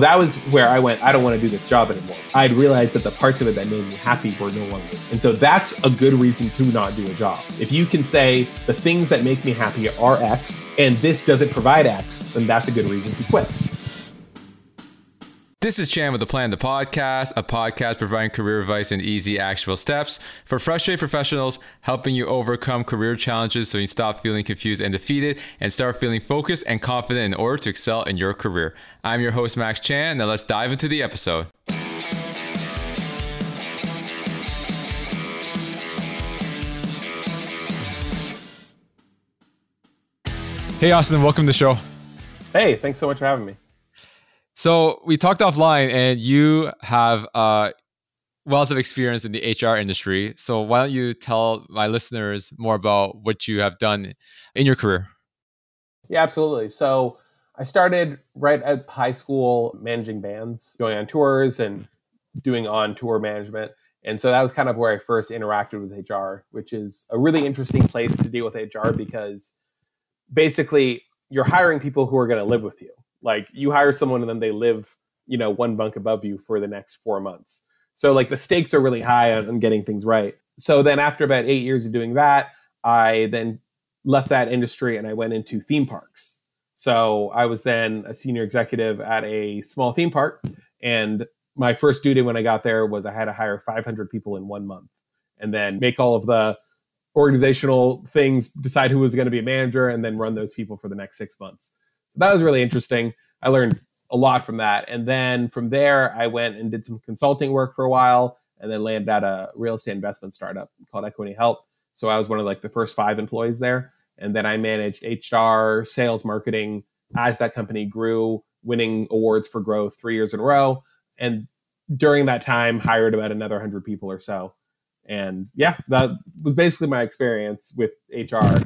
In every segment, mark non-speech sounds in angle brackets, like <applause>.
That was where I went, I don't want to do this job anymore. I'd realized that the parts of it that made me happy were no longer. And so that's a good reason to not do a job. If you can say the things that make me happy are X and this doesn't provide X, then that's a good reason to quit. This is Chan with the Plan, the podcast, a podcast providing career advice and easy, actionable steps for frustrated professionals, helping you overcome career challenges so you stop feeling confused and defeated and start feeling focused and confident in order to excel in your career. I'm your host, Max Chan. Now let's dive into the episode. Hey, Austin, welcome to the show. Hey, thanks so much for having me. So we talked offline, and you have a wealth of experience in the HR industry. So why don't you tell my listeners more about what you have done in your career? Yeah, absolutely. So I started right at high school managing bands, going on tours and doing on tour management. And so that was kind of where I first interacted with HR, which is a really interesting place to deal with HR because basically you're hiring people who are going to live with you. Like you hire someone and then they live, you know, one bunk above you for the next four months. So like the stakes are really high on, getting things right. So then after about eight years of doing that, I then left that industry and I went into theme parks. So I was then a senior executive at a small theme park. And my first duty when I got there was I had to hire 500 people in one month and then make all of the organizational things, decide who was going to be a manager, and then run those people for the next six months. So that was really interesting. I learned a lot from that. And then from there, I went and did some consulting work for a while and then landed at a real estate investment startup called Equity Help. So I was one of like the first five employees there. And then I managed HR, sales, marketing as that company grew, winning awards for growth three years in a row. And during that time, hired about another 100 people or so. And yeah, that was basically my experience with HR.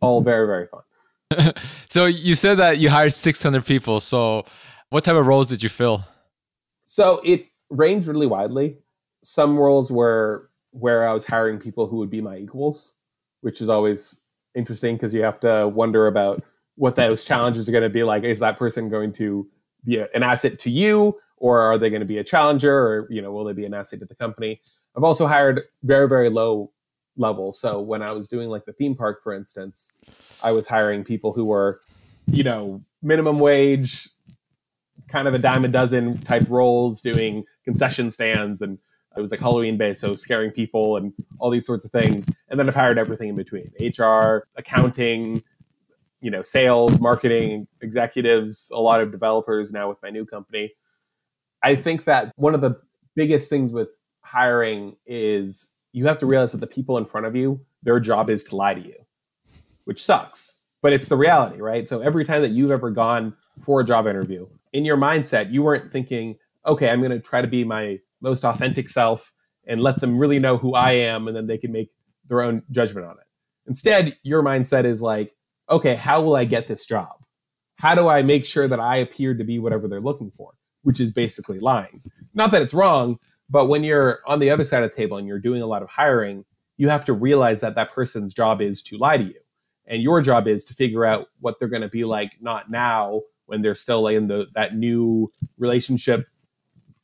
All very, very fun. <laughs> so you said that you hired 600 people. So what type of roles did you fill? So it ranged really widely. Some roles were where I was hiring people who would be my equals, which is always interesting because you have to wonder about what those challenges are going to be like. Is that person going to be an asset to you or are they going to be a challenger or, you know, will they be an asset to the company? I've also hired very, very low level. So when I was doing like the theme park, for instance, I was hiring people who were, you know, minimum wage, kind of a dime a dozen type roles, doing concession stands, and it was like Halloween based, so scaring people and all these sorts of things. And then I've hired everything in between: HR, accounting, you know, sales, marketing, executives, a lot of developers now with my new company. I think that one of the biggest things with hiring is you have to realize that the people in front of you, their job is to lie to you which sucks, but it's the reality, right? So every time that you've ever gone for a job interview, in your mindset, you weren't thinking, okay, I'm going to try to be my most authentic self and let them really know who I am, and then they can make their own judgment on it. Instead, your mindset is like, okay, how will I get this job? How do I make sure that I appear to be whatever they're looking for? Which is basically lying. Not that it's wrong, but when you're on the other side of the table and you're doing a lot of hiring, you have to realize that that person's job is to lie to you. And your job is to figure out what they're going to be like not now when they're still in the that new relationship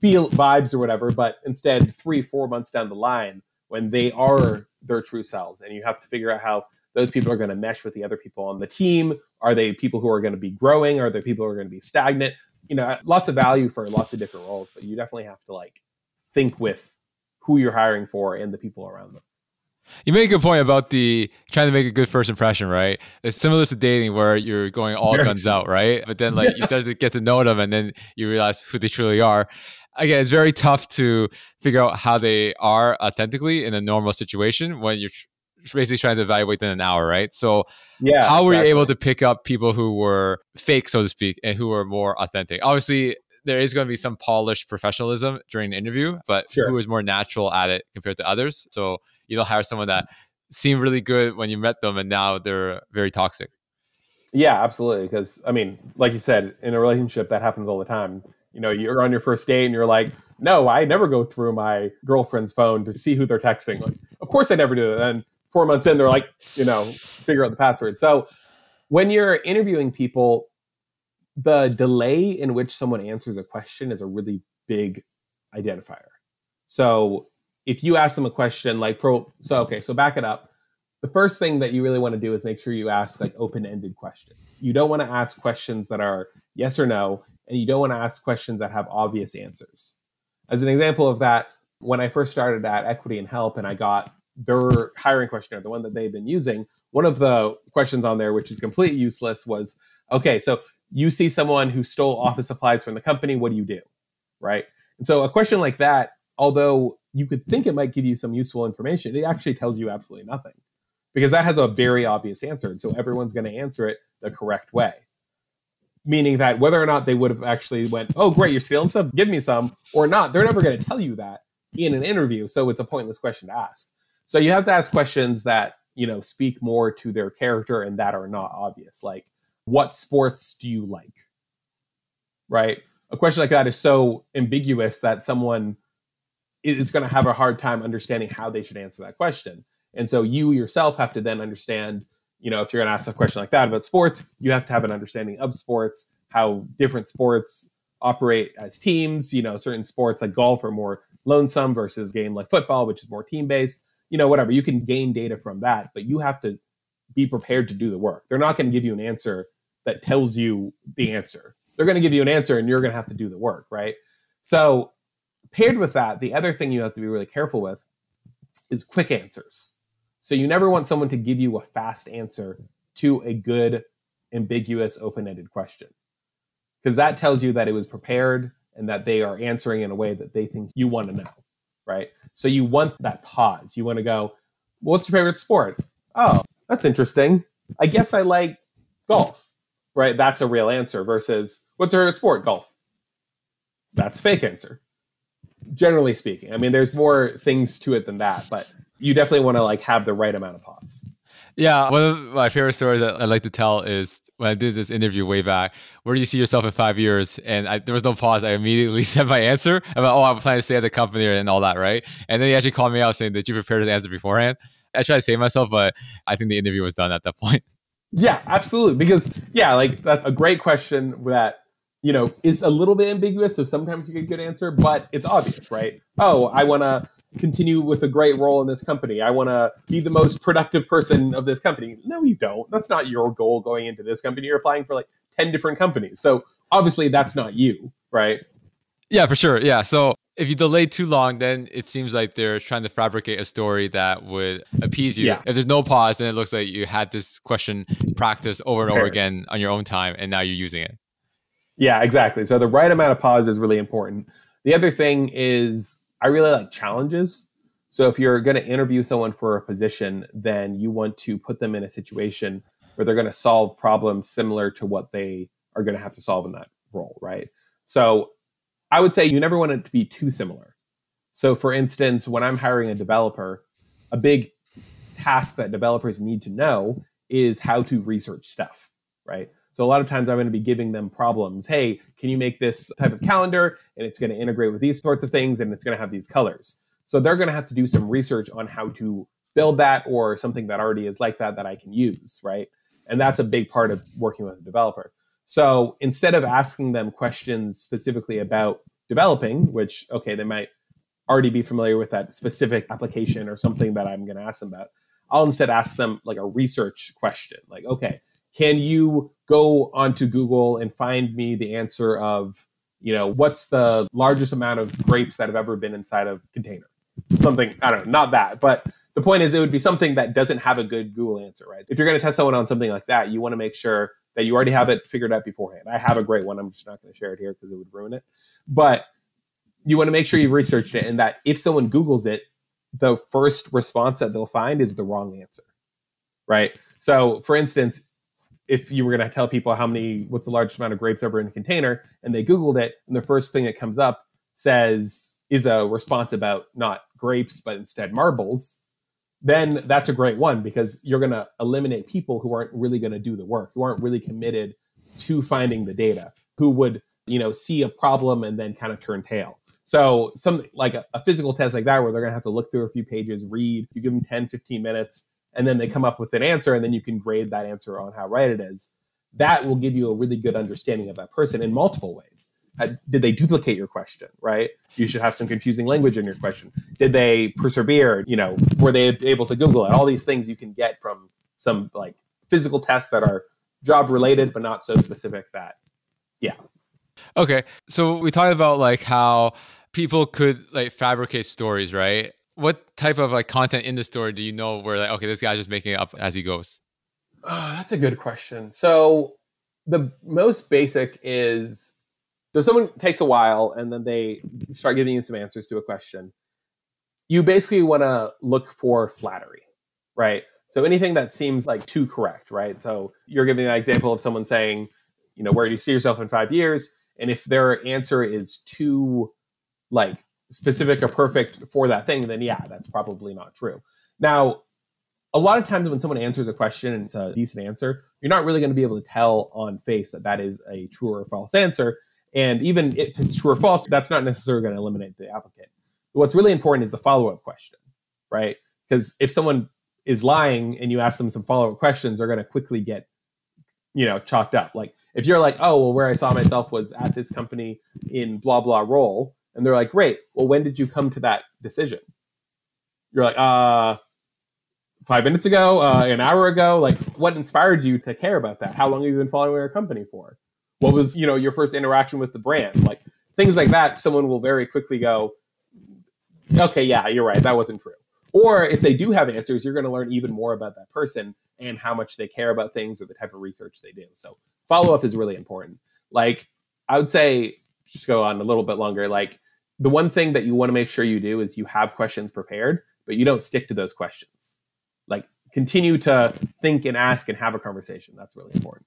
feel vibes or whatever but instead three four months down the line when they are their true selves. And you have to figure out how those people are going to mesh with the other people on the team. Are they people who are going to be growing? Are they people who are going to be stagnant? You know lots of value for lots of different roles but you definitely have to like think with who you're hiring for and the people around them you make a good point about the trying to make a good first impression, right? It's similar to dating where you're going all yes. guns out, right? But then like you <laughs> start to get to know them and then you realize who they truly are. Again, it's very tough to figure out how they are authentically in a normal situation when you're basically trying to evaluate them in an hour, right? So, yeah, how were exactly. you able to pick up people who were fake, so to speak, and who were more authentic? Obviously, there is going to be some polished professionalism during the interview, but sure. who is more natural at it compared to others? So, you'll hire someone that seemed really good when you met them and now they're very toxic. Yeah, absolutely. Because I mean, like you said, in a relationship that happens all the time. You know, you're on your first date and you're like, no, I never go through my girlfriend's phone to see who they're texting. Like, of course I never do that. And four months in, they're like, you know, figure out the password. So when you're interviewing people, the delay in which someone answers a question is a really big identifier. So if you ask them a question like pro so okay, so back it up. The first thing that you really want to do is make sure you ask like open-ended questions. You don't want to ask questions that are yes or no, and you don't want to ask questions that have obvious answers. As an example of that, when I first started at Equity and Help and I got their hiring questionnaire, the one that they've been using, one of the questions on there, which is completely useless, was okay, so you see someone who stole office supplies from the company, what do you do? Right. And so a question like that, although you could think it might give you some useful information, it actually tells you absolutely nothing because that has a very obvious answer. And so everyone's going to answer it the correct way. Meaning that whether or not they would have actually went, oh, great, you're stealing stuff, give me some, or not, they're never going to tell you that in an interview. So it's a pointless question to ask. So you have to ask questions that, you know, speak more to their character and that are not obvious. Like, what sports do you like? Right? A question like that is so ambiguous that someone is going to have a hard time understanding how they should answer that question. And so you yourself have to then understand, you know, if you're going to ask a question like that about sports, you have to have an understanding of sports, how different sports operate as teams. You know, certain sports like golf are more lonesome versus game like football, which is more team based. You know, whatever. You can gain data from that, but you have to be prepared to do the work. They're not going to give you an answer that tells you the answer. They're going to give you an answer and you're going to have to do the work, right? So, paired with that, the other thing you have to be really careful with is quick answers. So you never want someone to give you a fast answer to a good, ambiguous, open ended question. Because that tells you that it was prepared and that they are answering in a way that they think you want to know, right? So you want that pause. You want to go, What's your favorite sport? Oh, that's interesting. I guess I like golf, right? That's a real answer versus what's your favorite sport? Golf. That's fake answer. Generally speaking, I mean, there's more things to it than that, but you definitely want to like have the right amount of pause. Yeah, one of my favorite stories that I like to tell is when I did this interview way back. Where do you see yourself in five years? And I, there was no pause. I immediately <laughs> said my answer about, oh, I'm planning to stay at the company and all that, right? And then he actually called me out saying, "Did you prepare the answer beforehand?" I tried to save myself, but I think the interview was done at that point. Yeah, absolutely. Because yeah, like that's a great question that you know is a little bit ambiguous. So sometimes you get a good answer, but it's obvious, right? Oh, I want to continue with a great role in this company. I want to be the most productive person of this company. No, you don't. That's not your goal going into this company. You're applying for like 10 different companies. So obviously that's not you, right? Yeah, for sure. Yeah. So if you delay too long, then it seems like they're trying to fabricate a story that would appease you. Yeah. If there's no pause, then it looks like you had this question practiced over and over again on your own time and now you're using it. Yeah, exactly. So the right amount of pause is really important. The other thing is I really like challenges. So if you're going to interview someone for a position, then you want to put them in a situation where they're going to solve problems similar to what they are going to have to solve in that role, right? So I would say you never want it to be too similar. So for instance, when I'm hiring a developer, a big task that developers need to know is how to research stuff, right? So a lot of times I'm going to be giving them problems. Hey, can you make this type of calendar? And it's going to integrate with these sorts of things and it's going to have these colors. So they're going to have to do some research on how to build that or something that already is like that that I can use, right? And that's a big part of working with a developer. So instead of asking them questions specifically about developing, which, okay, they might already be familiar with that specific application or something that I'm going to ask them about, I'll instead ask them like a research question, like, okay, can you go onto Google and find me the answer of, you know, what's the largest amount of grapes that have ever been inside a container? Something, I don't know, not that, but the point is it would be something that doesn't have a good Google answer, right? If you're going to test someone on something like that, you want to make sure that you already have it figured out beforehand. I have a great one. I'm just not going to share it here because it would ruin it. But you want to make sure you've researched it and that if someone Googles it, the first response that they'll find is the wrong answer, right? So, for instance, if you were going to tell people how many, what's the largest amount of grapes ever in a container, and they Googled it, and the first thing that comes up says is a response about not grapes, but instead marbles, then that's a great one because you're going to eliminate people who aren't really going to do the work, who aren't really committed to finding the data, who would, you know, see a problem and then kind of turn tail. So some like a, a physical test like that, where they're going to have to look through a few pages, read, you give them 10, 15 minutes, and then they come up with an answer and then you can grade that answer on how right it is that will give you a really good understanding of that person in multiple ways. Uh, did they duplicate your question, right? You should have some confusing language in your question. Did they persevere? You know, were they able to Google it? All these things you can get from some like physical tests that are job related, but not so specific that, yeah. Okay. So we talked about like how people could like fabricate stories, right? What type of like content in the story do you know where like, okay, this guy's just making it up as he goes? Oh, that's a good question. So the most basic is so someone takes a while and then they start giving you some answers to a question. You basically want to look for flattery, right? So anything that seems like too correct, right? So you're giving an example of someone saying, you know, where do you see yourself in five years? And if their answer is too like specific or perfect for that thing, then yeah, that's probably not true. Now, a lot of times when someone answers a question and it's a decent answer, you're not really going to be able to tell on face that that is a true or false answer. And even if it's true or false, that's not necessarily going to eliminate the applicant. What's really important is the follow up question, right? Because if someone is lying and you ask them some follow up questions, they're going to quickly get, you know, chalked up. Like if you're like, oh, well, where I saw myself was at this company in blah, blah role. And they're like, great. Well, when did you come to that decision? You're like, uh, five minutes ago, uh, an hour ago? Like, what inspired you to care about that? How long have you been following our company for? What was, you know, your first interaction with the brand? Like, things like that, someone will very quickly go, okay, yeah, you're right. That wasn't true. Or if they do have answers, you're going to learn even more about that person and how much they care about things or the type of research they do. So follow up is really important. Like, I would say, just go on a little bit longer. Like, the one thing that you want to make sure you do is you have questions prepared, but you don't stick to those questions like continue to think and ask and have a conversation. That's really important.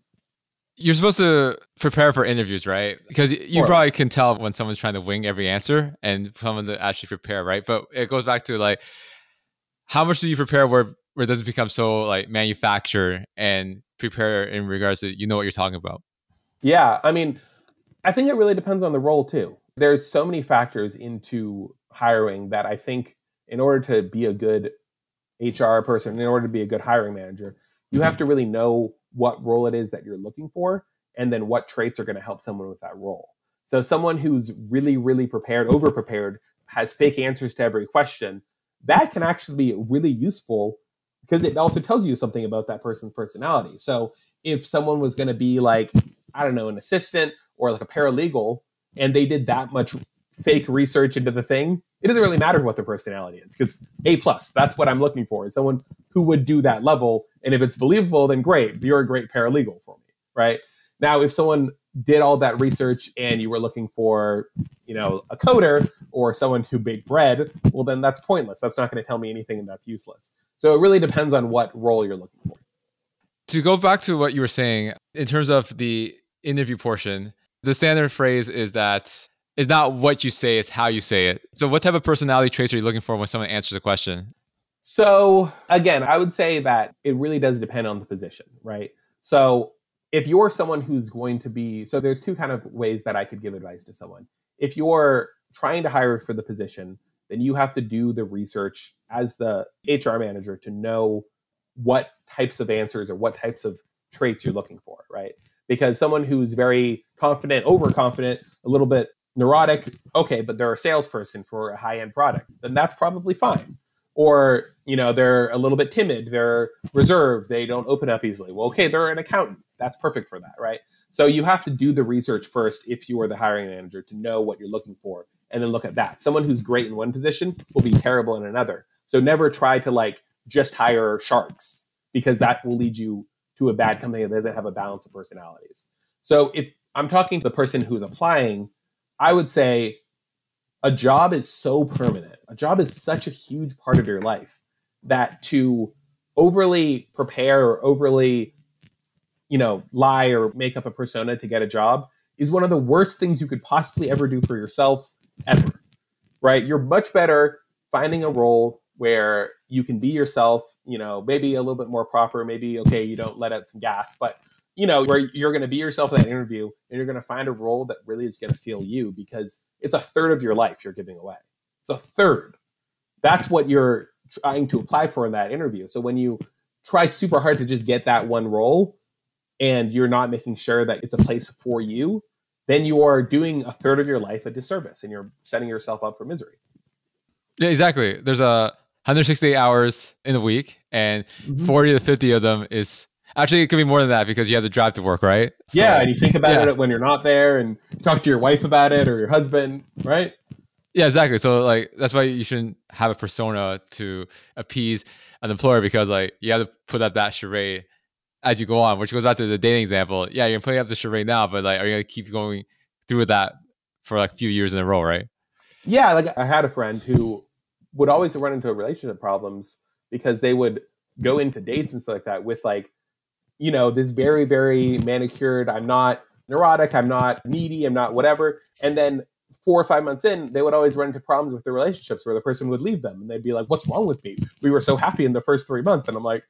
You're supposed to prepare for interviews, right? Because you probably can tell when someone's trying to wing every answer and someone to actually prepare, right? But it goes back to like, how much do you prepare where where it doesn't become so like manufactured and prepare in regards to you know what you're talking about? Yeah, I mean, I think it really depends on the role too. There's so many factors into hiring that I think in order to be a good HR person, in order to be a good hiring manager, you have mm-hmm. to really know what role it is that you're looking for and then what traits are going to help someone with that role. So someone who's really, really prepared, over prepared, has fake answers to every question, that can actually be really useful because it also tells you something about that person's personality. So if someone was going to be like, I don't know, an assistant or like a paralegal, and they did that much fake research into the thing, it doesn't really matter what their personality is because A plus, that's what I'm looking for is someone who would do that level. And if it's believable, then great, you're a great paralegal for me, right? Now, if someone did all that research and you were looking for, you know, a coder or someone who baked bread, well, then that's pointless. That's not going to tell me anything and that's useless. So it really depends on what role you're looking for. To go back to what you were saying in terms of the interview portion, the standard phrase is that it's not what you say, it's how you say it. So, what type of personality traits are you looking for when someone answers a question? So, again, I would say that it really does depend on the position, right? So, if you're someone who's going to be, so there's two kind of ways that I could give advice to someone. If you're trying to hire for the position, then you have to do the research as the HR manager to know what types of answers or what types of traits you're looking for, right? Because someone who's very confident, overconfident, a little bit neurotic, okay, but they're a salesperson for a high end product, then that's probably fine. Or, you know, they're a little bit timid, they're reserved, they don't open up easily. Well, okay, they're an accountant. That's perfect for that, right? So you have to do the research first if you are the hiring manager to know what you're looking for and then look at that. Someone who's great in one position will be terrible in another. So never try to like just hire sharks because that will lead you to a bad company that doesn't have a balance of personalities. So if I'm talking to the person who's applying, I would say a job is so permanent. A job is such a huge part of your life that to overly prepare or overly, you know, lie or make up a persona to get a job is one of the worst things you could possibly ever do for yourself ever. Right? You're much better finding a role where you can be yourself, you know, maybe a little bit more proper, maybe okay, you don't let out some gas, but you know, where you're going to be yourself in that interview and you're going to find a role that really is going to feel you because it's a third of your life you're giving away. It's a third. That's what you're trying to apply for in that interview. So when you try super hard to just get that one role, and you're not making sure that it's a place for you, then you are doing a third of your life a disservice and you're setting yourself up for misery. Yeah, exactly. There's a 168 hours in a week, and mm-hmm. 40 to 50 of them is actually it could be more than that because you have to drive to work, right? So, yeah, and you think about yeah. it when you're not there, and talk to your wife about it or your husband, right? Yeah, exactly. So like that's why you shouldn't have a persona to appease an employer because like you have to put up that charade as you go on, which goes back to the dating example. Yeah, you're putting up the charade now, but like, are you gonna keep going through that for like a few years in a row, right? Yeah, like I had a friend who would always run into relationship problems because they would go into dates and stuff like that with like, you know, this very, very manicured, I'm not neurotic, I'm not needy, I'm not whatever. And then four or five months in, they would always run into problems with their relationships where the person would leave them and they'd be like, What's wrong with me? We were so happy in the first three months. And I'm like,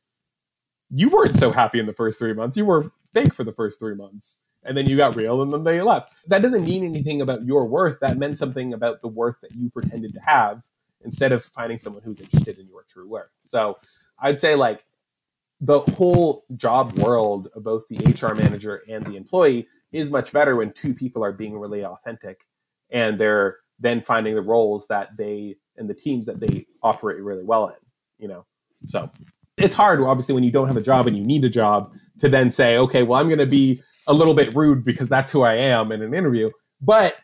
You weren't so happy in the first three months. You were fake for the first three months. And then you got real and then they left. That doesn't mean anything about your worth. That meant something about the worth that you pretended to have instead of finding someone who's interested in your true worth. So I'd say like the whole job world of both the HR manager and the employee is much better when two people are being really authentic and they're then finding the roles that they and the teams that they operate really well in, you know. So it's hard obviously when you don't have a job and you need a job to then say, okay, well I'm going to be a little bit rude because that's who I am in an interview. But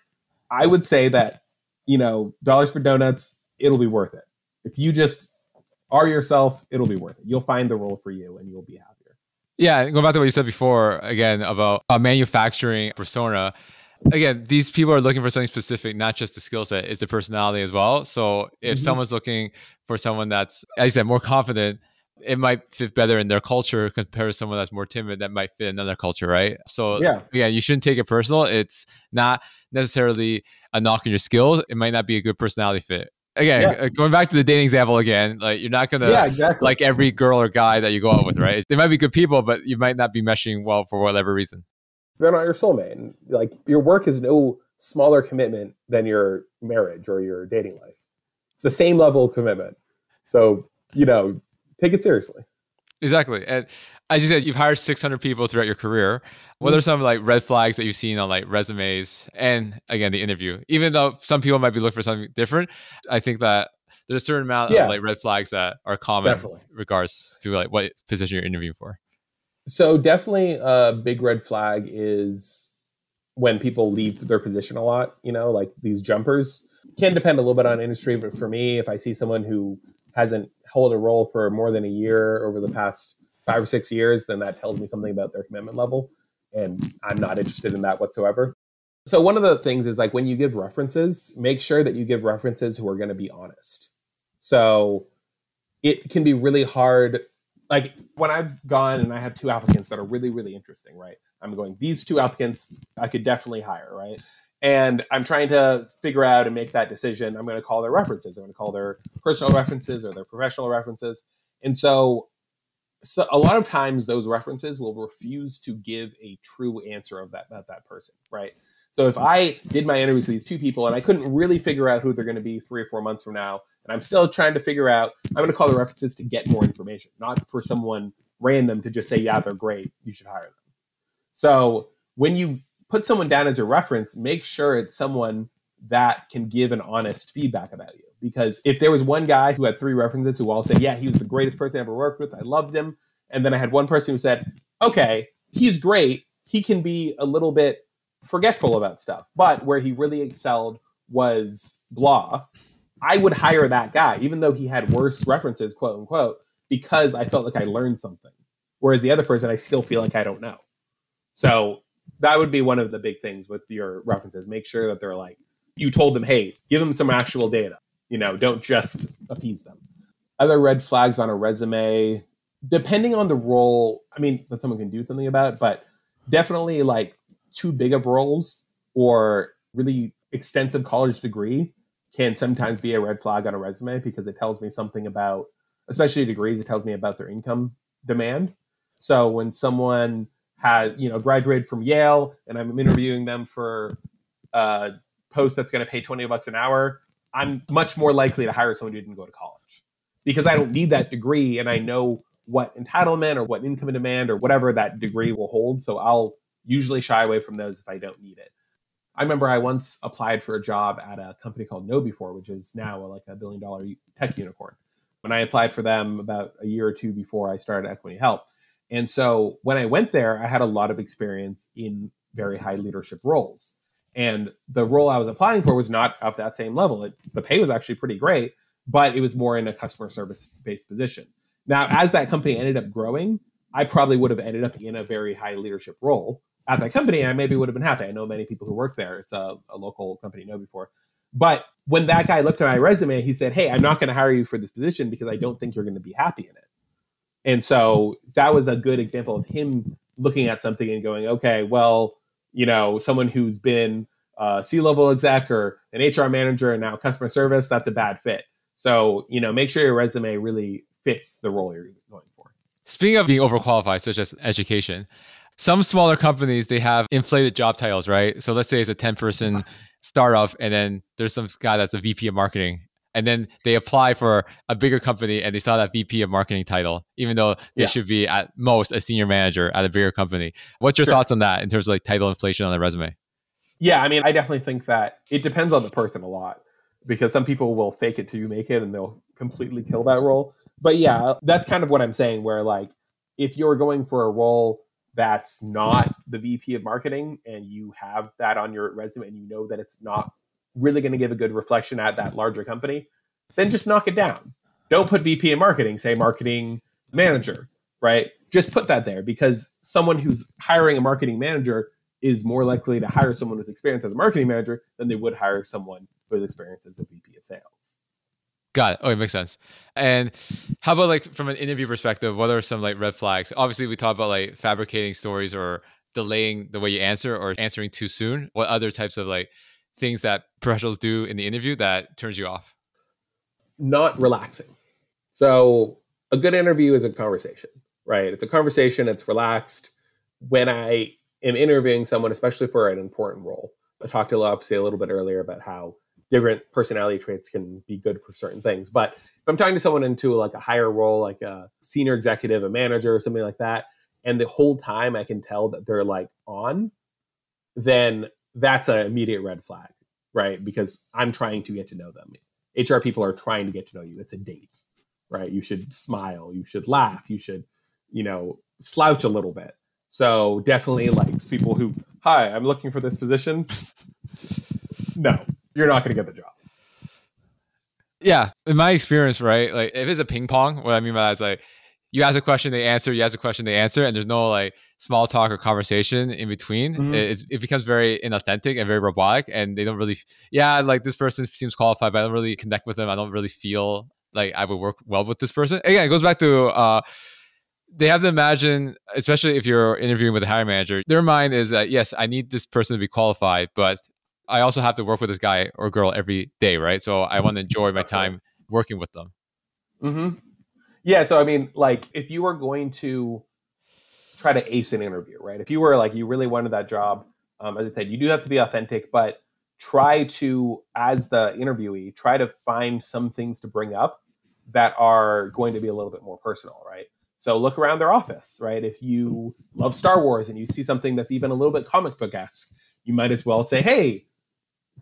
I would say that, you know, dollars for donuts, it'll be worth it. If you just are yourself, it'll be worth it. You'll find the role for you and you'll be happier. Yeah, going back to what you said before again about a manufacturing persona. Again, these people are looking for something specific, not just the skill set, it's the personality as well. So if mm-hmm. someone's looking for someone that's, as I said, more confident, it might fit better in their culture compared to someone that's more timid that might fit another culture, right? So yeah, yeah, you shouldn't take it personal. It's not necessarily a knock on your skills. It might not be a good personality fit again, yeah. Uh, going back to the dating example again, like you're not gonna yeah, exactly. like every girl or guy that you go out with, right? They might be good people, but you might not be meshing well for whatever reason. They're not your soulmate. And like your work is no smaller commitment than your marriage or your dating life. It's the same level of commitment. So, you know, take it seriously. Exactly. And as you said, you've hired 600 people throughout your career. What are mm-hmm. some like red flags that you've seen on like resumes and again the interview? Even though some people might be looking for something different, I think that there's a certain amount yeah. of like red flags that are common definitely. regards to like what position you're interviewing for. So definitely a big red flag is when people leave their position a lot, you know, like these jumpers. Can depend a little bit on industry, but for me, if I see someone who hasn't held a role for more than a year over the past five or six years, then that tells me something about their commitment level. And I'm not interested in that whatsoever. So, one of the things is like when you give references, make sure that you give references who are going to be honest. So, it can be really hard. Like when I've gone and I have two applicants that are really, really interesting, right? I'm going, these two applicants I could definitely hire, right? And I'm trying to figure out and make that decision. I'm going to call their references. I'm going to call their personal references or their professional references. And so, so a lot of times those references will refuse to give a true answer of that about that person, right? So if I did my interviews with these two people and I couldn't really figure out who they're going to be three or four months from now, and I'm still trying to figure out, I'm going to call the references to get more information, not for someone random to just say, yeah, they're great, you should hire them. So when you put someone down as a reference, make sure it's someone that can give an honest feedback about you. Because if there was one guy who had three references who all said, yeah, he was the greatest person I ever worked with, I loved him. And then I had one person who said, okay, he's great. He can be a little bit forgetful about stuff, but where he really excelled was blah. I would hire that guy, even though he had worse references, quote unquote, because I felt like I learned something. Whereas the other person, I still feel like I don't know. So that would be one of the big things with your references. Make sure that they're like you told them, hey, give them some actual data. You know, don't just appease them. Other red flags on a resume, depending on the role, I mean, that someone can do something about, but definitely like too big of roles or really extensive college degree can sometimes be a red flag on a resume because it tells me something about, especially degrees, it tells me about their income demand. So when someone has you know graduated from Yale and I'm interviewing them for a post that's going to pay 20 bucks an hour, I'm much more likely to hire someone who didn't go to college because I don't need that degree and I know what entitlement or what income and demand or whatever that degree will hold. So I'll usually shy away from those if I don't need it. I remember I once applied for a job at a company called KnowBe4, which is now uh, like a billion dollar tech unicorn. When I applied for them about a year or two before I started Equity Help. And so when I went there, I had a lot of experience in very high leadership roles. And the role I was applying for was not of that same level. It, the pay was actually pretty great, but it was more in a customer service based position. Now, as that company ended up growing, I probably would have ended up in a very high leadership role at that company. I maybe would have been happy. I know many people who work there. It's a, a local company, KnowBe4. But when that guy looked at my resume, he said, Hey, I'm not going to hire you for this position because I don't think you're going to be happy in it. And so that was a good example of him looking at something and going, okay, well, you know, someone who's been a C-level exec or an HR manager and now customer service, that's a bad fit. So, you know, make sure your resume really fits the role you're going for. Speaking of being overqualified, such as education, some smaller companies they have inflated job titles, right? So let's say it's a 10 person startup and then there's some guy that's a VP of marketing and then they apply for a bigger company and they saw that VP of marketing title, even though they yeah. should be at most a senior manager at a bigger company. What's your sure. thoughts on that in terms of like title inflation on the resume? Yeah, I mean, I definitely think that it depends on the person a lot because some people will fake it till you make it and they'll completely kill that role. But yeah, that's kind of what I'm saying, where like if you're going for a role that's not the VP of marketing and you have that on your resume and you know that it's not really going to give a good reflection at that larger company, then just knock it down. Don't put VP in marketing, say marketing manager, right? Just put that there because someone who's hiring a marketing manager is more likely to hire someone with experience as a marketing manager than they would hire someone with experience as a VP of sales. Got it. Oh, it makes sense. And how about like from an interview perspective, what are some like red flags? Obviously, we talk about like fabricating stories or delaying the way you answer or answering too soon. What other types of like things that professionals do in the interview that turns you off? Not relaxing. So, a good interview is a conversation, right? It's a conversation, it's relaxed. When I am interviewing someone, especially for an important role, I talked a lot, say a little bit earlier about how different personality traits can be good for certain things. But if I'm talking to someone into like a higher role, like a senior executive, a manager, or something like that, and the whole time I can tell that they're like on, then that's an immediate red flag, right? Because I'm trying to get to know them. HR people are trying to get to know you. It's a date, right? You should smile, you should laugh, you should, you know, slouch a little bit. So definitely likes people who, hi, I'm looking for this position. No, you're not going to get the job. Yeah, in my experience, right? Like if it's a ping pong, what I mean by that is like you ask a question, they answer. You ask a question, they answer, and there's no like small talk or conversation in between. Mm-hmm. It, it becomes very inauthentic and very robotic, and they don't really. Yeah, like this person seems qualified, but I don't really connect with them. I don't really feel like I would work well with this person. Again, it goes back to. uh they have to imagine, especially if you're interviewing with a hiring manager, their mind is that yes, I need this person to be qualified, but I also have to work with this guy or girl every day, right? So I want to enjoy my time working with them. Mm-hmm. Yeah. So I mean, like, if you were going to try to ace an interview, right? If you were like you really wanted that job, um, as I said, you do have to be authentic, but try to, as the interviewee, try to find some things to bring up that are going to be a little bit more personal, right? So look around their office, right? If you love Star Wars and you see something that's even a little bit comic book esque, you might as well say, "Hey,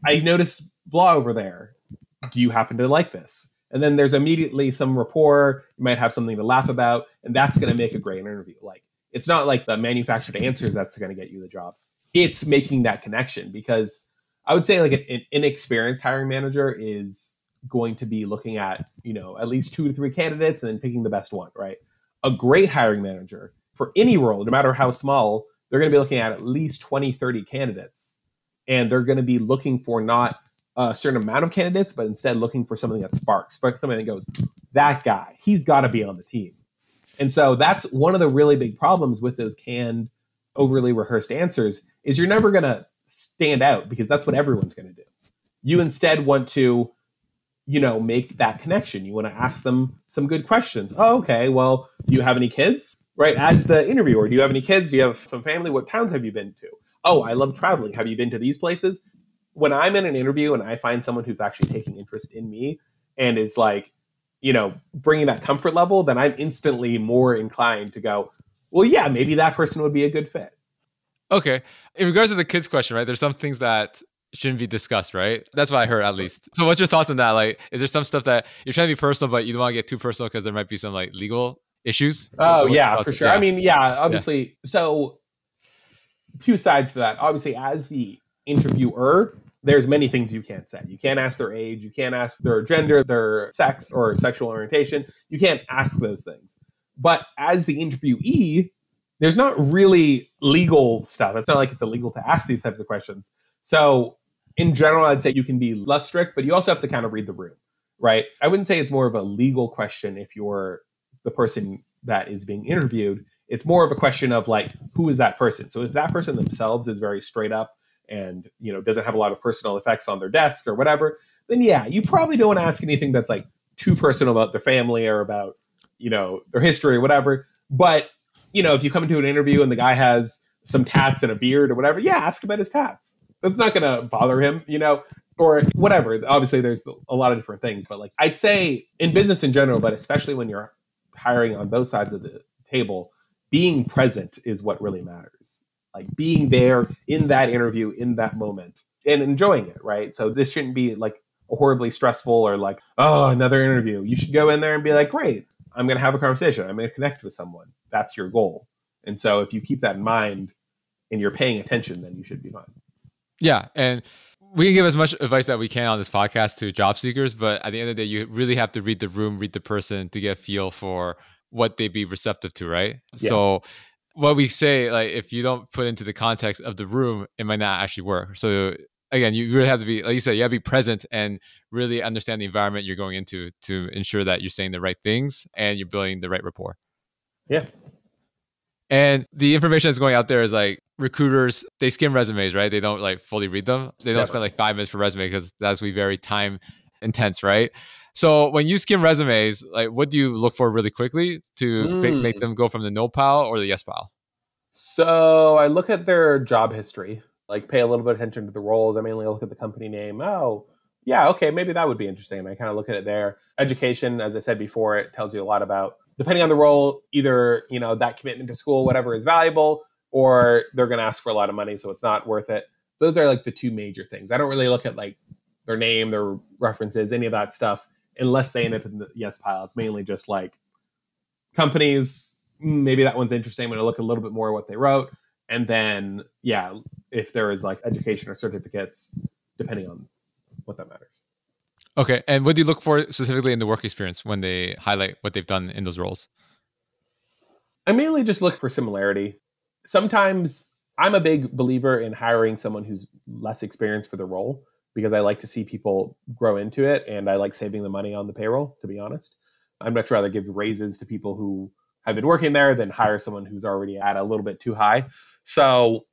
I noticed blah over there. Do you happen to like this?" And then there's immediately some rapport. You might have something to laugh about, and that's going to make a great interview. Like it's not like the manufactured answers that's going to get you the job. It's making that connection because I would say like an, an inexperienced hiring manager is going to be looking at you know at least two to three candidates and then picking the best one. Right. A great hiring manager for any role, no matter how small, they're going to be looking at at least 20, 30 candidates. And they're going to be looking for not a certain amount of candidates, but instead looking for something that sparks, something that goes, that guy, he's got to be on the team. And so that's one of the really big problems with those canned, overly rehearsed answers is you're never going to stand out because that's what everyone's going to do. You instead want to, you know, make that connection. You want to ask them some good questions. Oh, okay. Well, do you have any kids? Right. As the interviewer, do you have any kids? Do you have some family? What towns have you been to? Oh, I love traveling. Have you been to these places? When I'm in an interview and I find someone who's actually taking interest in me and is like, you know, bringing that comfort level, then I'm instantly more inclined to go, well, yeah, maybe that person would be a good fit. Okay. In regards to the kids question, right? There's some things that shouldn't be discussed, right? That's what I heard at least. So what's your thoughts on that? Like, is there some stuff that you're trying to be personal, but you don't want to get too personal because there might be some like legal issues? Oh so yeah, for sure. Yeah. I mean, yeah, obviously. Yeah. So two sides to that. Obviously, as the interviewer, there's many things you can't say. You can't ask their age, you can't ask their gender, their sex, or sexual orientation. You can't ask those things. But as the interviewee, there's not really legal stuff. It's not like it's illegal to ask these types of questions. So, in general, I'd say you can be less strict, but you also have to kind of read the room, right? I wouldn't say it's more of a legal question if you're the person that is being interviewed. It's more of a question of like, who is that person? So, if that person themselves is very straight up and you know doesn't have a lot of personal effects on their desk or whatever, then yeah, you probably don't want to ask anything that's like too personal about their family or about you know their history or whatever. But you know, if you come into an interview and the guy has some tats and a beard or whatever, yeah, ask about his tats. That's not going to bother him, you know, or whatever. Obviously, there's a lot of different things, but like I'd say in business in general, but especially when you're hiring on both sides of the table, being present is what really matters. Like being there in that interview, in that moment, and enjoying it, right? So this shouldn't be like a horribly stressful or like, oh, another interview. You should go in there and be like, great, I'm going to have a conversation. I'm going to connect with someone. That's your goal. And so if you keep that in mind and you're paying attention, then you should be fine. Yeah. And we can give as much advice that we can on this podcast to job seekers, but at the end of the day, you really have to read the room, read the person to get a feel for what they'd be receptive to, right? Yeah. So what we say, like if you don't put into the context of the room, it might not actually work. So again, you really have to be, like you said, you have to be present and really understand the environment you're going into to ensure that you're saying the right things and you're building the right rapport. Yeah. And the information that's going out there is like recruiters, they skim resumes, right? They don't like fully read them. They don't spend like five minutes for resume because that's be very time intense, right? So when you skim resumes, like what do you look for really quickly to mm. make them go from the no pile or the yes pile? So I look at their job history like pay a little bit of attention to the roles. I mainly look at the company name. Oh, yeah, okay, maybe that would be interesting. I kind of look at it there. Education, as I said before, it tells you a lot about depending on the role, either you know that commitment to school, whatever is valuable, or they're going to ask for a lot of money, so it's not worth it. Those are like the two major things. I don't really look at like their name, their references, any of that stuff, unless they end up in the yes pile. It's mainly just like companies. Maybe that one's interesting. I'm to look a little bit more at what they wrote and then yeah if there is like education or certificates depending on what that matters okay and what do you look for specifically in the work experience when they highlight what they've done in those roles i mainly just look for similarity sometimes i'm a big believer in hiring someone who's less experienced for the role because i like to see people grow into it and i like saving the money on the payroll to be honest i'd much rather give raises to people who have been working there than hire someone who's already at a little bit too high so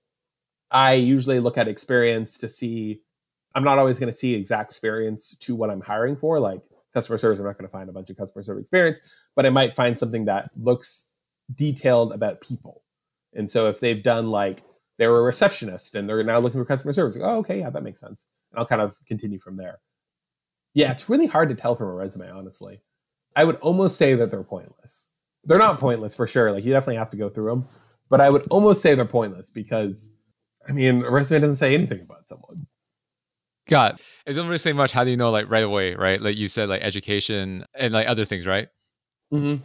I usually look at experience to see. I'm not always going to see exact experience to what I'm hiring for. Like customer service, I'm not going to find a bunch of customer service experience, but I might find something that looks detailed about people. And so if they've done like they were a receptionist and they're now looking for customer service, like, oh, okay, yeah, that makes sense. I'll kind of continue from there. Yeah, it's really hard to tell from a resume, honestly. I would almost say that they're pointless. They're not pointless for sure. Like you definitely have to go through them, but I would almost say they're pointless because, I mean, a resume doesn't say anything about someone. God, it doesn't really say much. How do you know, like, right away, right? Like you said, like education and like other things, right? Mm-hmm.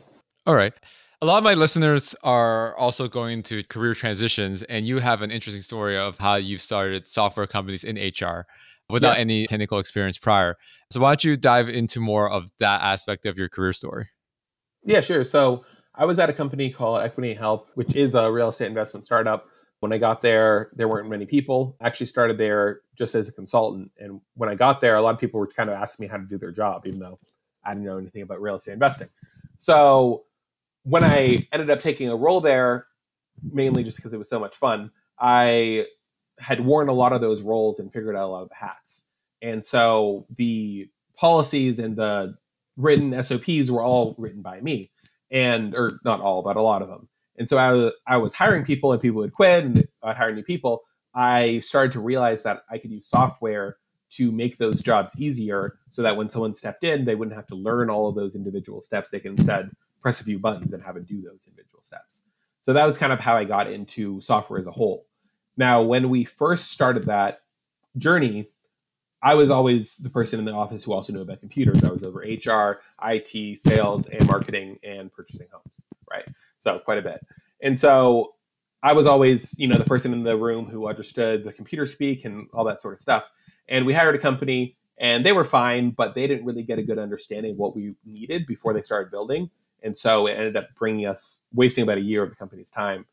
All right. A lot of my listeners are also going to career transitions, and you have an interesting story of how you've started software companies in HR without yeah. any technical experience prior. So, why don't you dive into more of that aspect of your career story? Yeah, sure. So, I was at a company called Equity Help, which is a real estate investment startup. When I got there, there weren't many people. I actually started there just as a consultant. And when I got there, a lot of people were kind of asking me how to do their job, even though I didn't know anything about real estate investing. So when I ended up taking a role there, mainly just because it was so much fun, I had worn a lot of those roles and figured out a lot of the hats. And so the policies and the written SOPs were all written by me and or not all, but a lot of them. And so I, I was hiring people, and people would quit, and uh, I'd hire new people. I started to realize that I could use software to make those jobs easier so that when someone stepped in, they wouldn't have to learn all of those individual steps. They can instead press a few buttons and have it do those individual steps. So that was kind of how I got into software as a whole. Now, when we first started that journey, I was always the person in the office who also knew about computers. I was over HR, IT, sales, and marketing and purchasing homes, right? So quite a bit. And so I was always, you know, the person in the room who understood the computer speak and all that sort of stuff. And we hired a company and they were fine, but they didn't really get a good understanding of what we needed before they started building. And so it ended up bringing us wasting about a year of the company's time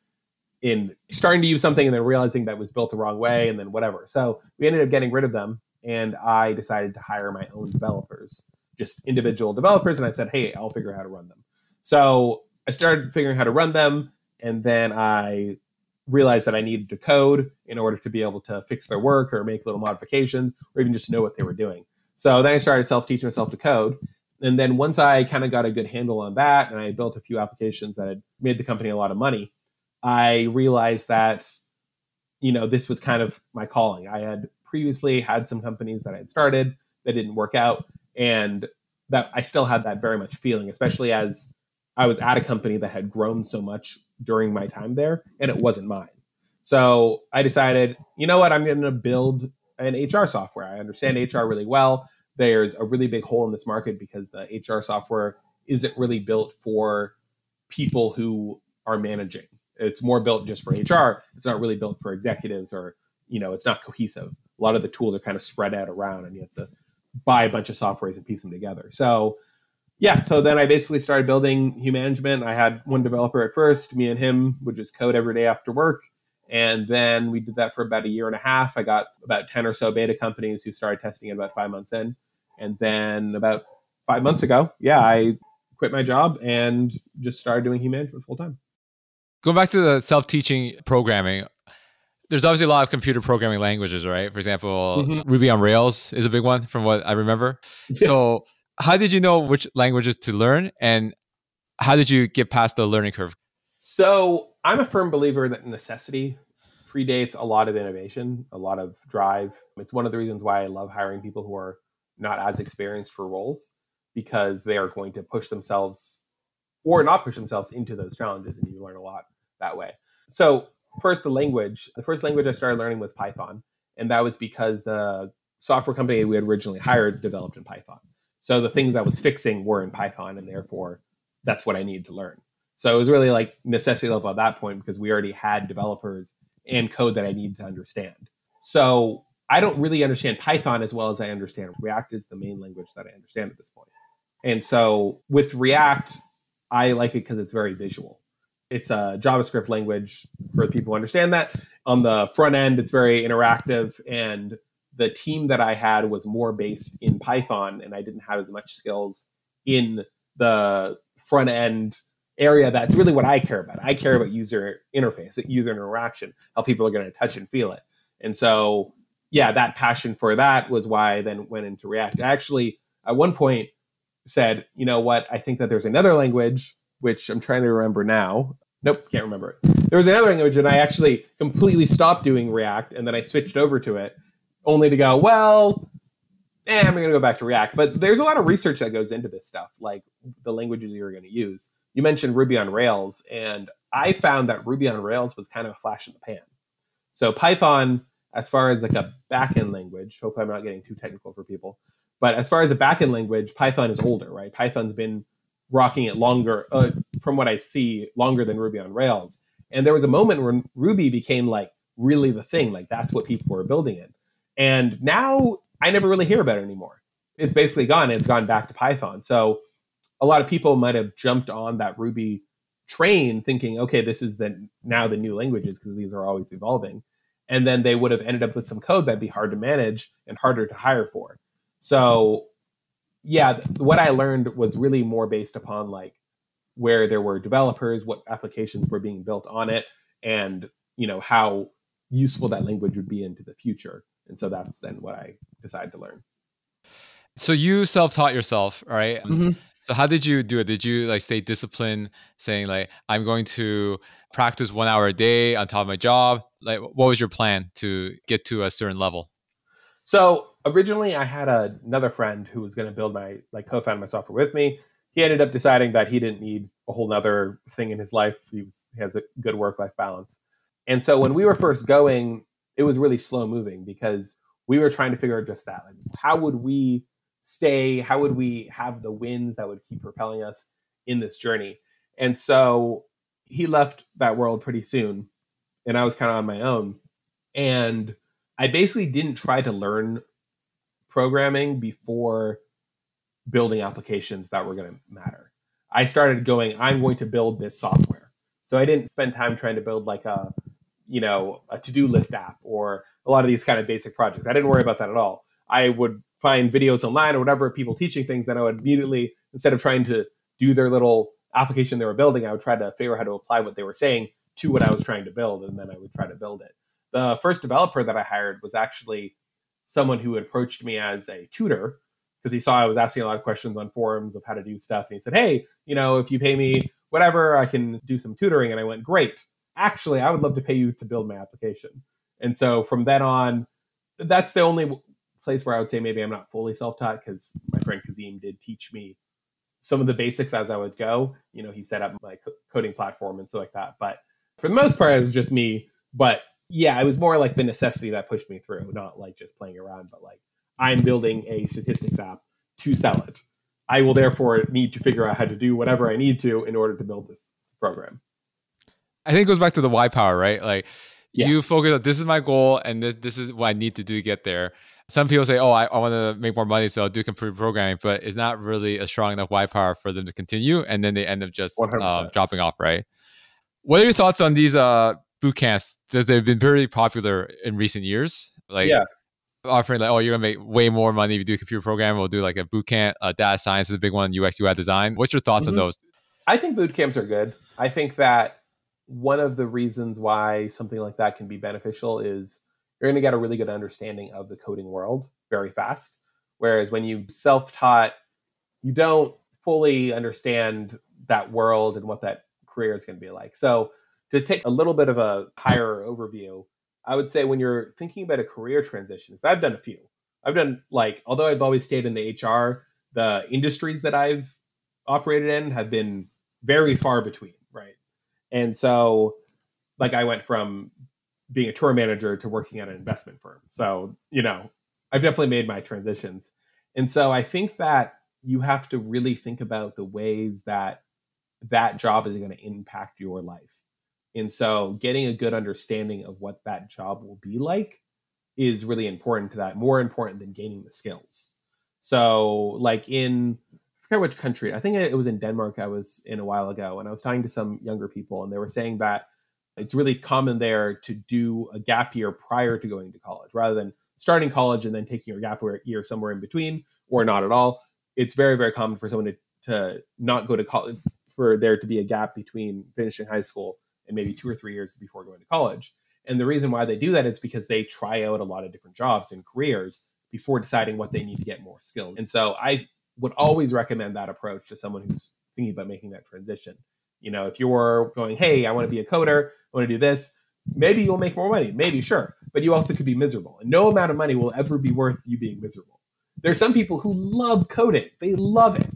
in starting to use something and then realizing that was built the wrong way and then whatever. So we ended up getting rid of them and I decided to hire my own developers, just individual developers. And I said, hey, I'll figure out how to run them. So I started figuring how to run them and then I realized that I needed to code in order to be able to fix their work or make little modifications or even just know what they were doing. So then I started self teaching myself to code. And then once I kind of got a good handle on that and I built a few applications that had made the company a lot of money, I realized that, you know, this was kind of my calling. I had previously had some companies that I had started that didn't work out. And that I still had that very much feeling, especially as I was at a company that had grown so much during my time there and it wasn't mine. So I decided, you know what, I'm going to build an HR software. I understand HR really well. There's a really big hole in this market because the HR software isn't really built for people who are managing. It's more built just for HR. It's not really built for executives or, you know, it's not cohesive. A lot of the tools are kind of spread out around and you have to buy a bunch of softwares and piece them together. So yeah, so then I basically started building Humanagement. I had one developer at first. Me and him would just code every day after work. And then we did that for about a year and a half. I got about 10 or so beta companies who started testing it about five months in. And then about five months ago, yeah, I quit my job and just started doing Humanagement full time. Going back to the self teaching programming, there's obviously a lot of computer programming languages, right? For example, mm-hmm. Ruby on Rails is a big one from what I remember. Yeah. So, how did you know which languages to learn and how did you get past the learning curve? So, I'm a firm believer that necessity predates a lot of innovation, a lot of drive. It's one of the reasons why I love hiring people who are not as experienced for roles because they are going to push themselves or not push themselves into those challenges and you learn a lot that way. So, first the language. The first language I started learning was Python, and that was because the software company we had originally hired developed in Python. So the things I was fixing were in Python, and therefore that's what I needed to learn. So it was really like necessity level at that point because we already had developers and code that I needed to understand. So I don't really understand Python as well as I understand React is the main language that I understand at this point. And so with React, I like it because it's very visual. It's a JavaScript language for people who understand that. On the front end, it's very interactive, and the team that I had was more based in Python, and I didn't have as much skills in the front end area. That's really what I care about. I care about user interface, user interaction, how people are going to touch and feel it. And so, yeah, that passion for that was why I then went into React. Actually, at one point, said, you know what? I think that there's another language which I'm trying to remember now. Nope, can't remember it. There was another language, and I actually completely stopped doing React, and then I switched over to it, only to go, well, eh, I'm going to go back to React. But there's a lot of research that goes into this stuff, like the languages you're going to use. You mentioned Ruby on Rails, and I found that Ruby on Rails was kind of a flash in the pan. So Python, as far as like a backend language, hopefully I'm not getting too technical for people, but as far as a backend language, Python is older, right? Python's been rocking it longer, uh, from what I see, longer than Ruby on Rails. And there was a moment when Ruby became like really the thing, like that's what people were building in. And now I never really hear about it anymore. It's basically gone. It's gone back to Python. So a lot of people might have jumped on that Ruby train thinking, okay, this is the now the new languages because these are always evolving. And then they would have ended up with some code that'd be hard to manage and harder to hire for. So yeah, what I learned was really more based upon like where there were developers, what applications were being built on it, and you know how useful that language would be into the future. And so that's then what I decided to learn. So you self-taught yourself, right? Mm-hmm. So how did you do it? Did you like stay disciplined, saying like I'm going to practice one hour a day on top of my job? Like what was your plan to get to a certain level? So originally I had a, another friend who was going to build my like co-found my software with me. He ended up deciding that he didn't need a whole nother thing in his life. He, was, he has a good work-life balance. And so when we were first going, it was really slow moving because we were trying to figure out just that. Like, how would we stay? How would we have the wins that would keep propelling us in this journey? And so he left that world pretty soon, and I was kind of on my own. And I basically didn't try to learn programming before building applications that were going to matter. I started going, I'm going to build this software. So I didn't spend time trying to build like a, you know, a to-do list app or a lot of these kind of basic projects. I didn't worry about that at all. I would find videos online or whatever, people teaching things, then I would immediately, instead of trying to do their little application they were building, I would try to figure out how to apply what they were saying to what I was trying to build, and then I would try to build it. The first developer that I hired was actually someone who approached me as a tutor because he saw I was asking a lot of questions on forums of how to do stuff. And he said, Hey, you know, if you pay me whatever, I can do some tutoring. And I went, Great. Actually, I would love to pay you to build my application. And so from then on, that's the only place where I would say maybe I'm not fully self taught because my friend Kazim did teach me some of the basics as I would go. You know, he set up my coding platform and stuff like that. But for the most part, it was just me. But yeah, it was more like the necessity that pushed me through, not like just playing around, but like I'm building a statistics app to sell it. I will therefore need to figure out how to do whatever I need to in order to build this program. I think it goes back to the why power, right? Like yeah. you focus on this is my goal and this, this is what I need to do to get there. Some people say, oh, I, I want to make more money, so I'll do computer programming, but it's not really a strong enough why power for them to continue. And then they end up just uh, dropping off, right? What are your thoughts on these uh, boot camps? Because they've been very popular in recent years. Like, yeah offering like, oh, you're gonna make way more money if you do computer programming. We'll do like a boot camp. Uh, data science is a big one. UX UI design. What's your thoughts mm-hmm. on those? I think boot camps are good. I think that one of the reasons why something like that can be beneficial is you're going to get a really good understanding of the coding world very fast. Whereas when you self taught, you don't fully understand that world and what that career is going to be like. So to take a little bit of a higher overview, I would say when you're thinking about a career transition, I've done a few. I've done like, although I've always stayed in the HR, the industries that I've operated in have been very far between, right? And so, like, I went from being a tour manager to working at an investment firm. So, you know, I've definitely made my transitions. And so I think that you have to really think about the ways that that job is going to impact your life. And so getting a good understanding of what that job will be like is really important to that, more important than gaining the skills. So, like in, I forget which country, I think it was in Denmark I was in a while ago, and I was talking to some younger people, and they were saying that it's really common there to do a gap year prior to going to college rather than starting college and then taking your gap year somewhere in between or not at all. It's very, very common for someone to, to not go to college, for there to be a gap between finishing high school and maybe two or three years before going to college. And the reason why they do that is because they try out a lot of different jobs and careers before deciding what they need to get more skills. And so I would always recommend that approach to someone who's thinking about making that transition. You know, if you're going, hey, I want to be a coder, I want to do this, maybe you'll make more money. Maybe, sure. But you also could be miserable. And no amount of money will ever be worth you being miserable. There's some people who love coding, they love it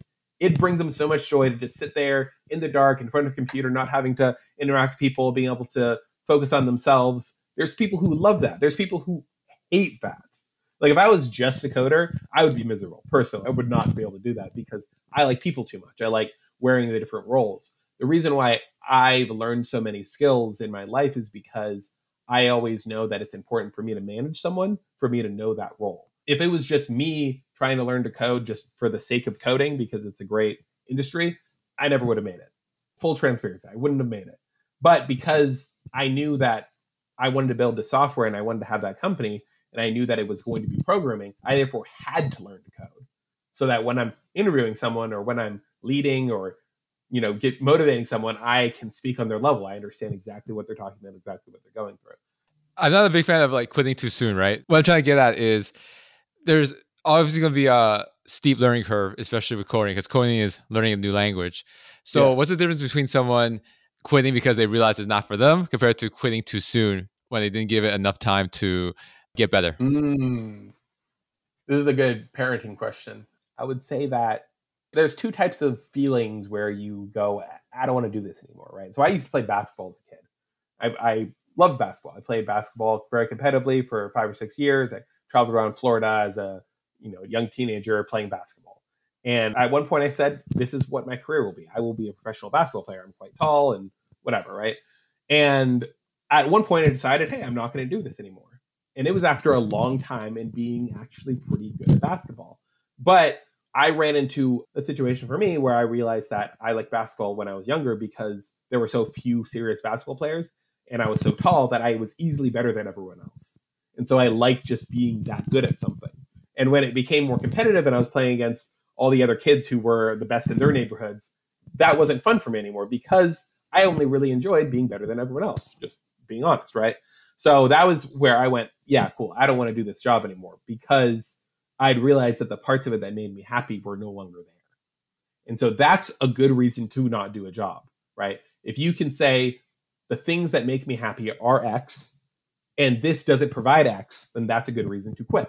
it brings them so much joy to just sit there in the dark in front of a computer, not having to interact with people, being able to focus on themselves. There's people who love that. There's people who hate that. Like if I was just a coder, I would be miserable. Personally, I would not be able to do that because I like people too much. I like wearing the different roles. The reason why I've learned so many skills in my life is because I always know that it's important for me to manage someone, for me to know that role. If it was just me trying to learn to code just for the sake of coding because it's a great industry, I never would have made it. Full transparency, I wouldn't have made it. But because I knew that I wanted to build the software and I wanted to have that company and I knew that it was going to be programming, I therefore had to learn to code so that when I'm interviewing someone or when I'm leading or you know get motivating someone, I can speak on their level. I understand exactly what they're talking about, exactly what they're going through. I'm not a big fan of like quitting too soon, right? What I'm trying to get at is there's obviously going to be a steep learning curve, especially with coding, because coding is learning a new language. So, yeah. what's the difference between someone quitting because they realize it's not for them compared to quitting too soon when they didn't give it enough time to get better? Mm. This is a good parenting question. I would say that there's two types of feelings where you go, I don't want to do this anymore, right? So I used to play basketball as a kid. I, I loved basketball. I played basketball very competitively for five or six years. I traveled around Florida as a you know young teenager playing basketball. And at one point, I said, "This is what my career will be. I will be a professional basketball player. I'm quite tall and whatever, right?" And at one point, I decided, "Hey, I'm not going to do this anymore." And it was after a long time and being actually pretty good at basketball. But I ran into a situation for me where I realized that I liked basketball when I was younger because there were so few serious basketball players and I was so tall that I was easily better than everyone else. And so I liked just being that good at something. And when it became more competitive and I was playing against all the other kids who were the best in their neighborhoods, that wasn't fun for me anymore because I only really enjoyed being better than everyone else, just being honest, right? So that was where I went, yeah, cool. I don't want to do this job anymore because I'd realized that the parts of it that made me happy were no longer there. And so that's a good reason to not do a job, right? If you can say the things that make me happy are X and this doesn't provide X, then that's a good reason to quit.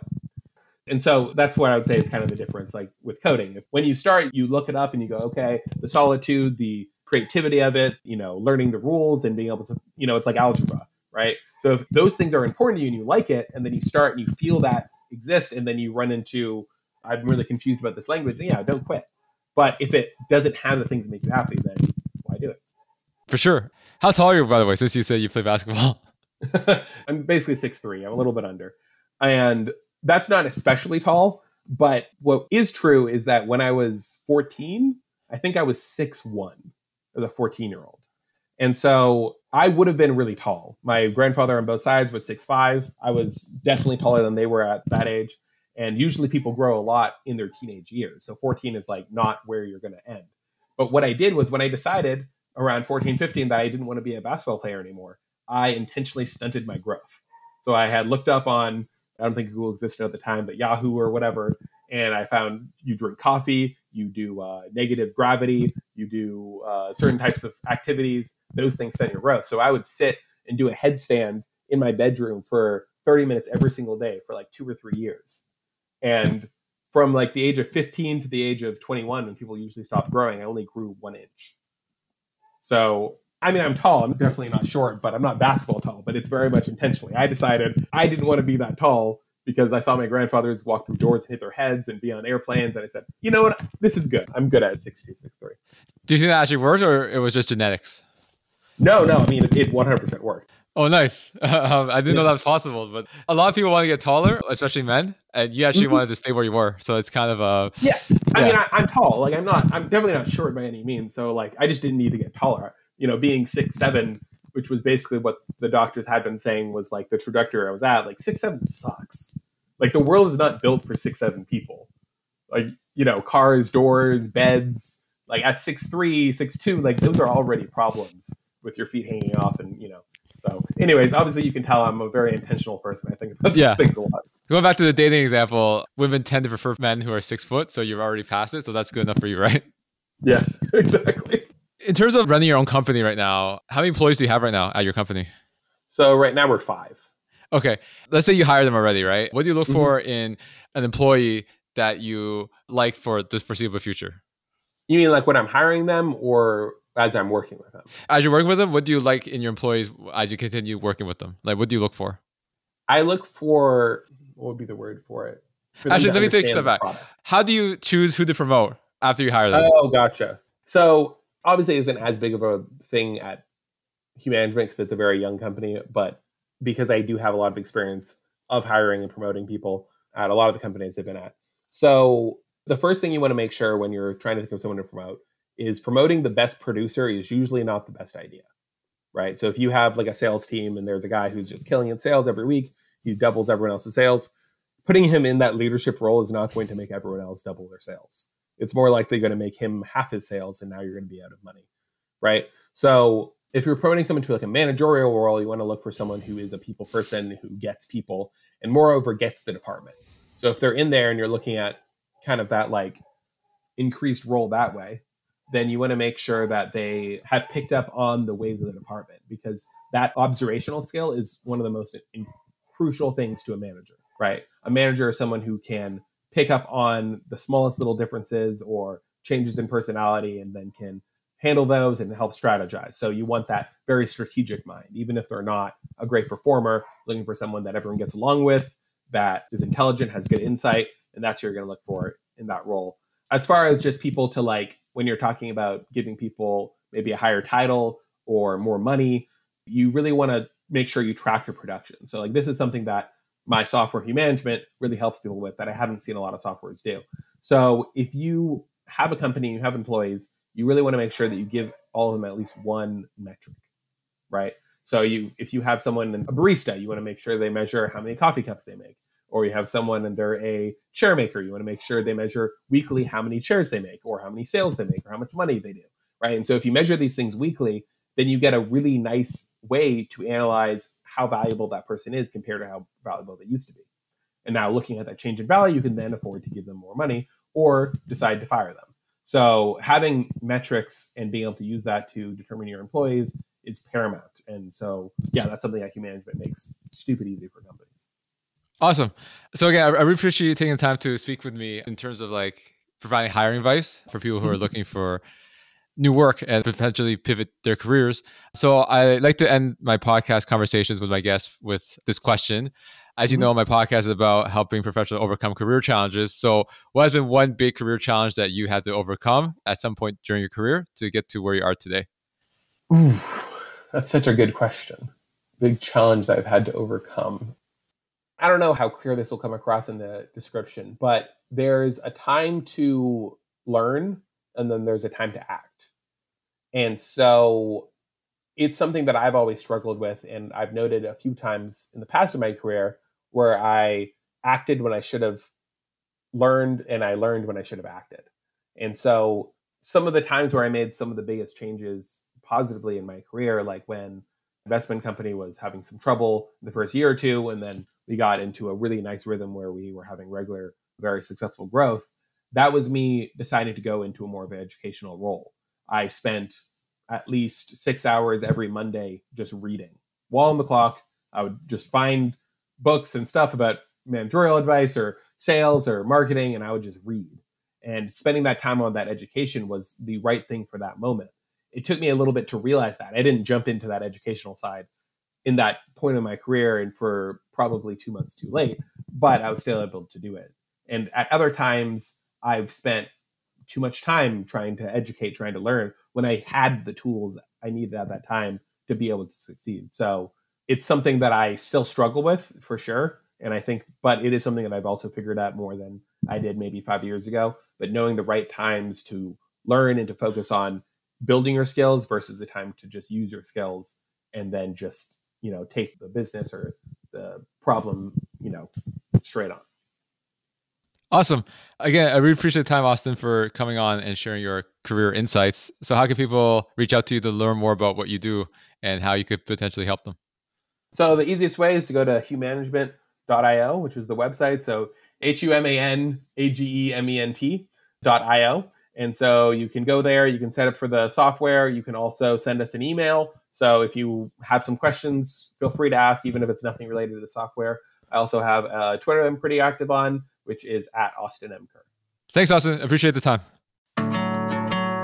And so that's what I would say is kind of the difference, like with coding. When you start, you look it up and you go, okay, the solitude, the creativity of it, you know, learning the rules and being able to, you know, it's like algebra, right? So if those things are important to you and you like it, and then you start and you feel that exist and then you run into i'm really confused about this language yeah don't quit but if it doesn't have the things that make you happy then why do it for sure how tall are you by the way since you said you play basketball <laughs> i'm basically six three. i'm a little bit under and that's not especially tall but what is true is that when i was 14 i think i was six one as a 14 year old and so I would have been really tall. My grandfather on both sides was six five. I was definitely taller than they were at that age. And usually people grow a lot in their teenage years. So 14 is like not where you're going to end. But what I did was when I decided around 14, 15 that I didn't want to be a basketball player anymore, I intentionally stunted my growth. So I had looked up on, I don't think Google existed at the time, but Yahoo or whatever. And I found you drink coffee, you do uh, negative gravity, you do uh, certain types of activities, those things stunt your growth. So I would sit and do a headstand in my bedroom for 30 minutes every single day for like two or three years. And from like the age of 15 to the age of 21, when people usually stop growing, I only grew one inch. So, I mean, I'm tall. I'm definitely not short, but I'm not basketball tall, but it's very much intentionally. I decided I didn't want to be that tall because I saw my grandfathers walk through doors and hit their heads and be on airplanes. And I said, you know what? This is good. I'm good at 6'2, 6'3. Do you think that actually worked or it was just genetics? No, no. I mean, it, it 100% worked. Oh, nice. <laughs> Um, I didn't know that was possible, but a lot of people want to get taller, especially men, and you actually mm-hmm. wanted to stay where you were. So it's kind of a. Yeah. I yeah. mean, I, am tall. Like, I'm not, I'm definitely not short by any means. So, like, I just didn't need to get taller. You know, being six, seven, which was basically what the doctors had been saying was like the trajectory I was at, like, six, seven sucks like the world is not built for six seven people. Like you know, cars, doors, beds. Like at six three, six two, like those are already problems with your feet hanging off, and you know. So, anyways, obviously you can tell I'm a very intentional person. I think about yeah. these things a lot. Going back to the dating example, women tend to prefer men who are six foot, so you're already past it. So that's good enough for you, right? Yeah, <laughs> exactly. In terms of running your own company right now, how many employees do you have right now at your company? So right now we're five. Okay. Let's say you hire them already, right? What do you look mm-hmm. for in an employee that you like for the foreseeable future? You mean like when I'm hiring them or as I'm working with them? As you're working with them, what do you like in your employees as you continue working with them? Like, what do you look for? I look for what would be the word for it? For Actually, let me take a step back. Product. How do you choose who to promote after you hire them? Oh, gotcha. So obviously, isn't as big of a thing at Humanagement because it's a very young company, but because I do have a lot of experience of hiring and promoting people at a lot of the companies I've been at. So the first thing you want to make sure when you're trying to think of someone to promote is promoting the best producer is usually not the best idea. Right. So if you have like a sales team and there's a guy who's just killing in sales every week, he doubles everyone else's sales. Putting him in that leadership role is not going to make everyone else double their sales. It's more likely going to make him half his sales and now you're going to be out of money. Right. So if you're promoting someone to like a managerial role, you want to look for someone who is a people person who gets people and moreover gets the department. So if they're in there and you're looking at kind of that like increased role that way, then you want to make sure that they have picked up on the ways of the department because that observational skill is one of the most in- crucial things to a manager, right? A manager is someone who can pick up on the smallest little differences or changes in personality and then can handle those and help strategize. So you want that very strategic mind, even if they're not a great performer, looking for someone that everyone gets along with, that is intelligent, has good insight, and that's what you're going to look for in that role. As far as just people to like, when you're talking about giving people maybe a higher title or more money, you really want to make sure you track their production. So like this is something that my software Humanagement really helps people with that I haven't seen a lot of softwares do. So if you have a company, you have employees, you really want to make sure that you give all of them at least one metric, right? So you, if you have someone, a barista, you want to make sure they measure how many coffee cups they make. Or you have someone and they're a chair maker, you want to make sure they measure weekly how many chairs they make, or how many sales they make, or how much money they do, right? And so if you measure these things weekly, then you get a really nice way to analyze how valuable that person is compared to how valuable they used to be. And now looking at that change in value, you can then afford to give them more money or decide to fire them. So having metrics and being able to use that to determine your employees is paramount. And so, yeah, that's something Humanagement makes stupid easy for companies. Awesome. So again, I really appreciate you taking the time to speak with me in terms of like providing hiring advice for people who are looking for new work and potentially pivot their careers. So I like to end my podcast conversations with my guests with this question. As you mm-hmm. know, my podcast is about helping professionals overcome career challenges. So, what has been one big career challenge that you had to overcome at some point during your career to get to where you are today? Ooh, that's such a good question. Big challenge that I've had to overcome. I don't know how clear this will come across in the description, but there's a time to learn and then there's a time to act. And so it's something that I've always struggled with. And I've noted a few times in the past of my career where I acted when I should have learned and I learned when I should have acted. And so some of the times where I made some of the biggest changes positively in my career, like when investment company was having some trouble in the first year or two, and then we got into a really nice rhythm where we were having regular, very successful growth. That was me deciding to go into a more of an educational role. I spent at least six hours every Monday just reading. While on the clock, I would just find books and stuff about managerial advice or sales or marketing, and I would just read. And spending that time on that education was the right thing for that moment. It took me a little bit to realize that. I didn't jump into that educational side in that point of my career and for probably two months too late, but I was still able to do it. And at other times, I've spent too much time trying to educate, trying to learn when I had the tools I needed at that time to be able to succeed. So it's something that I still struggle with for sure. And I think, but it is something that I've also figured out more than I did maybe five years ago. But knowing the right times to learn and to focus on building your skills versus the time to just use your skills and then just, you know, take the business or the problem, you know, straight on. Awesome. Again, I really appreciate the time, Austin, for coming on and sharing your career insights. So, how can people reach out to you to learn more about what you do and how you could potentially help them? So, the easiest way is to go to humanagement.io, which is the website. So, H U M A N A G E M E N T.io. And so you can go there, you can set up for the software. You can also send us an email. So, if you have some questions, feel free to ask, even if it's nothing related to the software. I also have a Twitter I'm pretty active on which is at Austin M. Kerr. Thanks, Austin. Appreciate the time.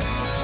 Yeah.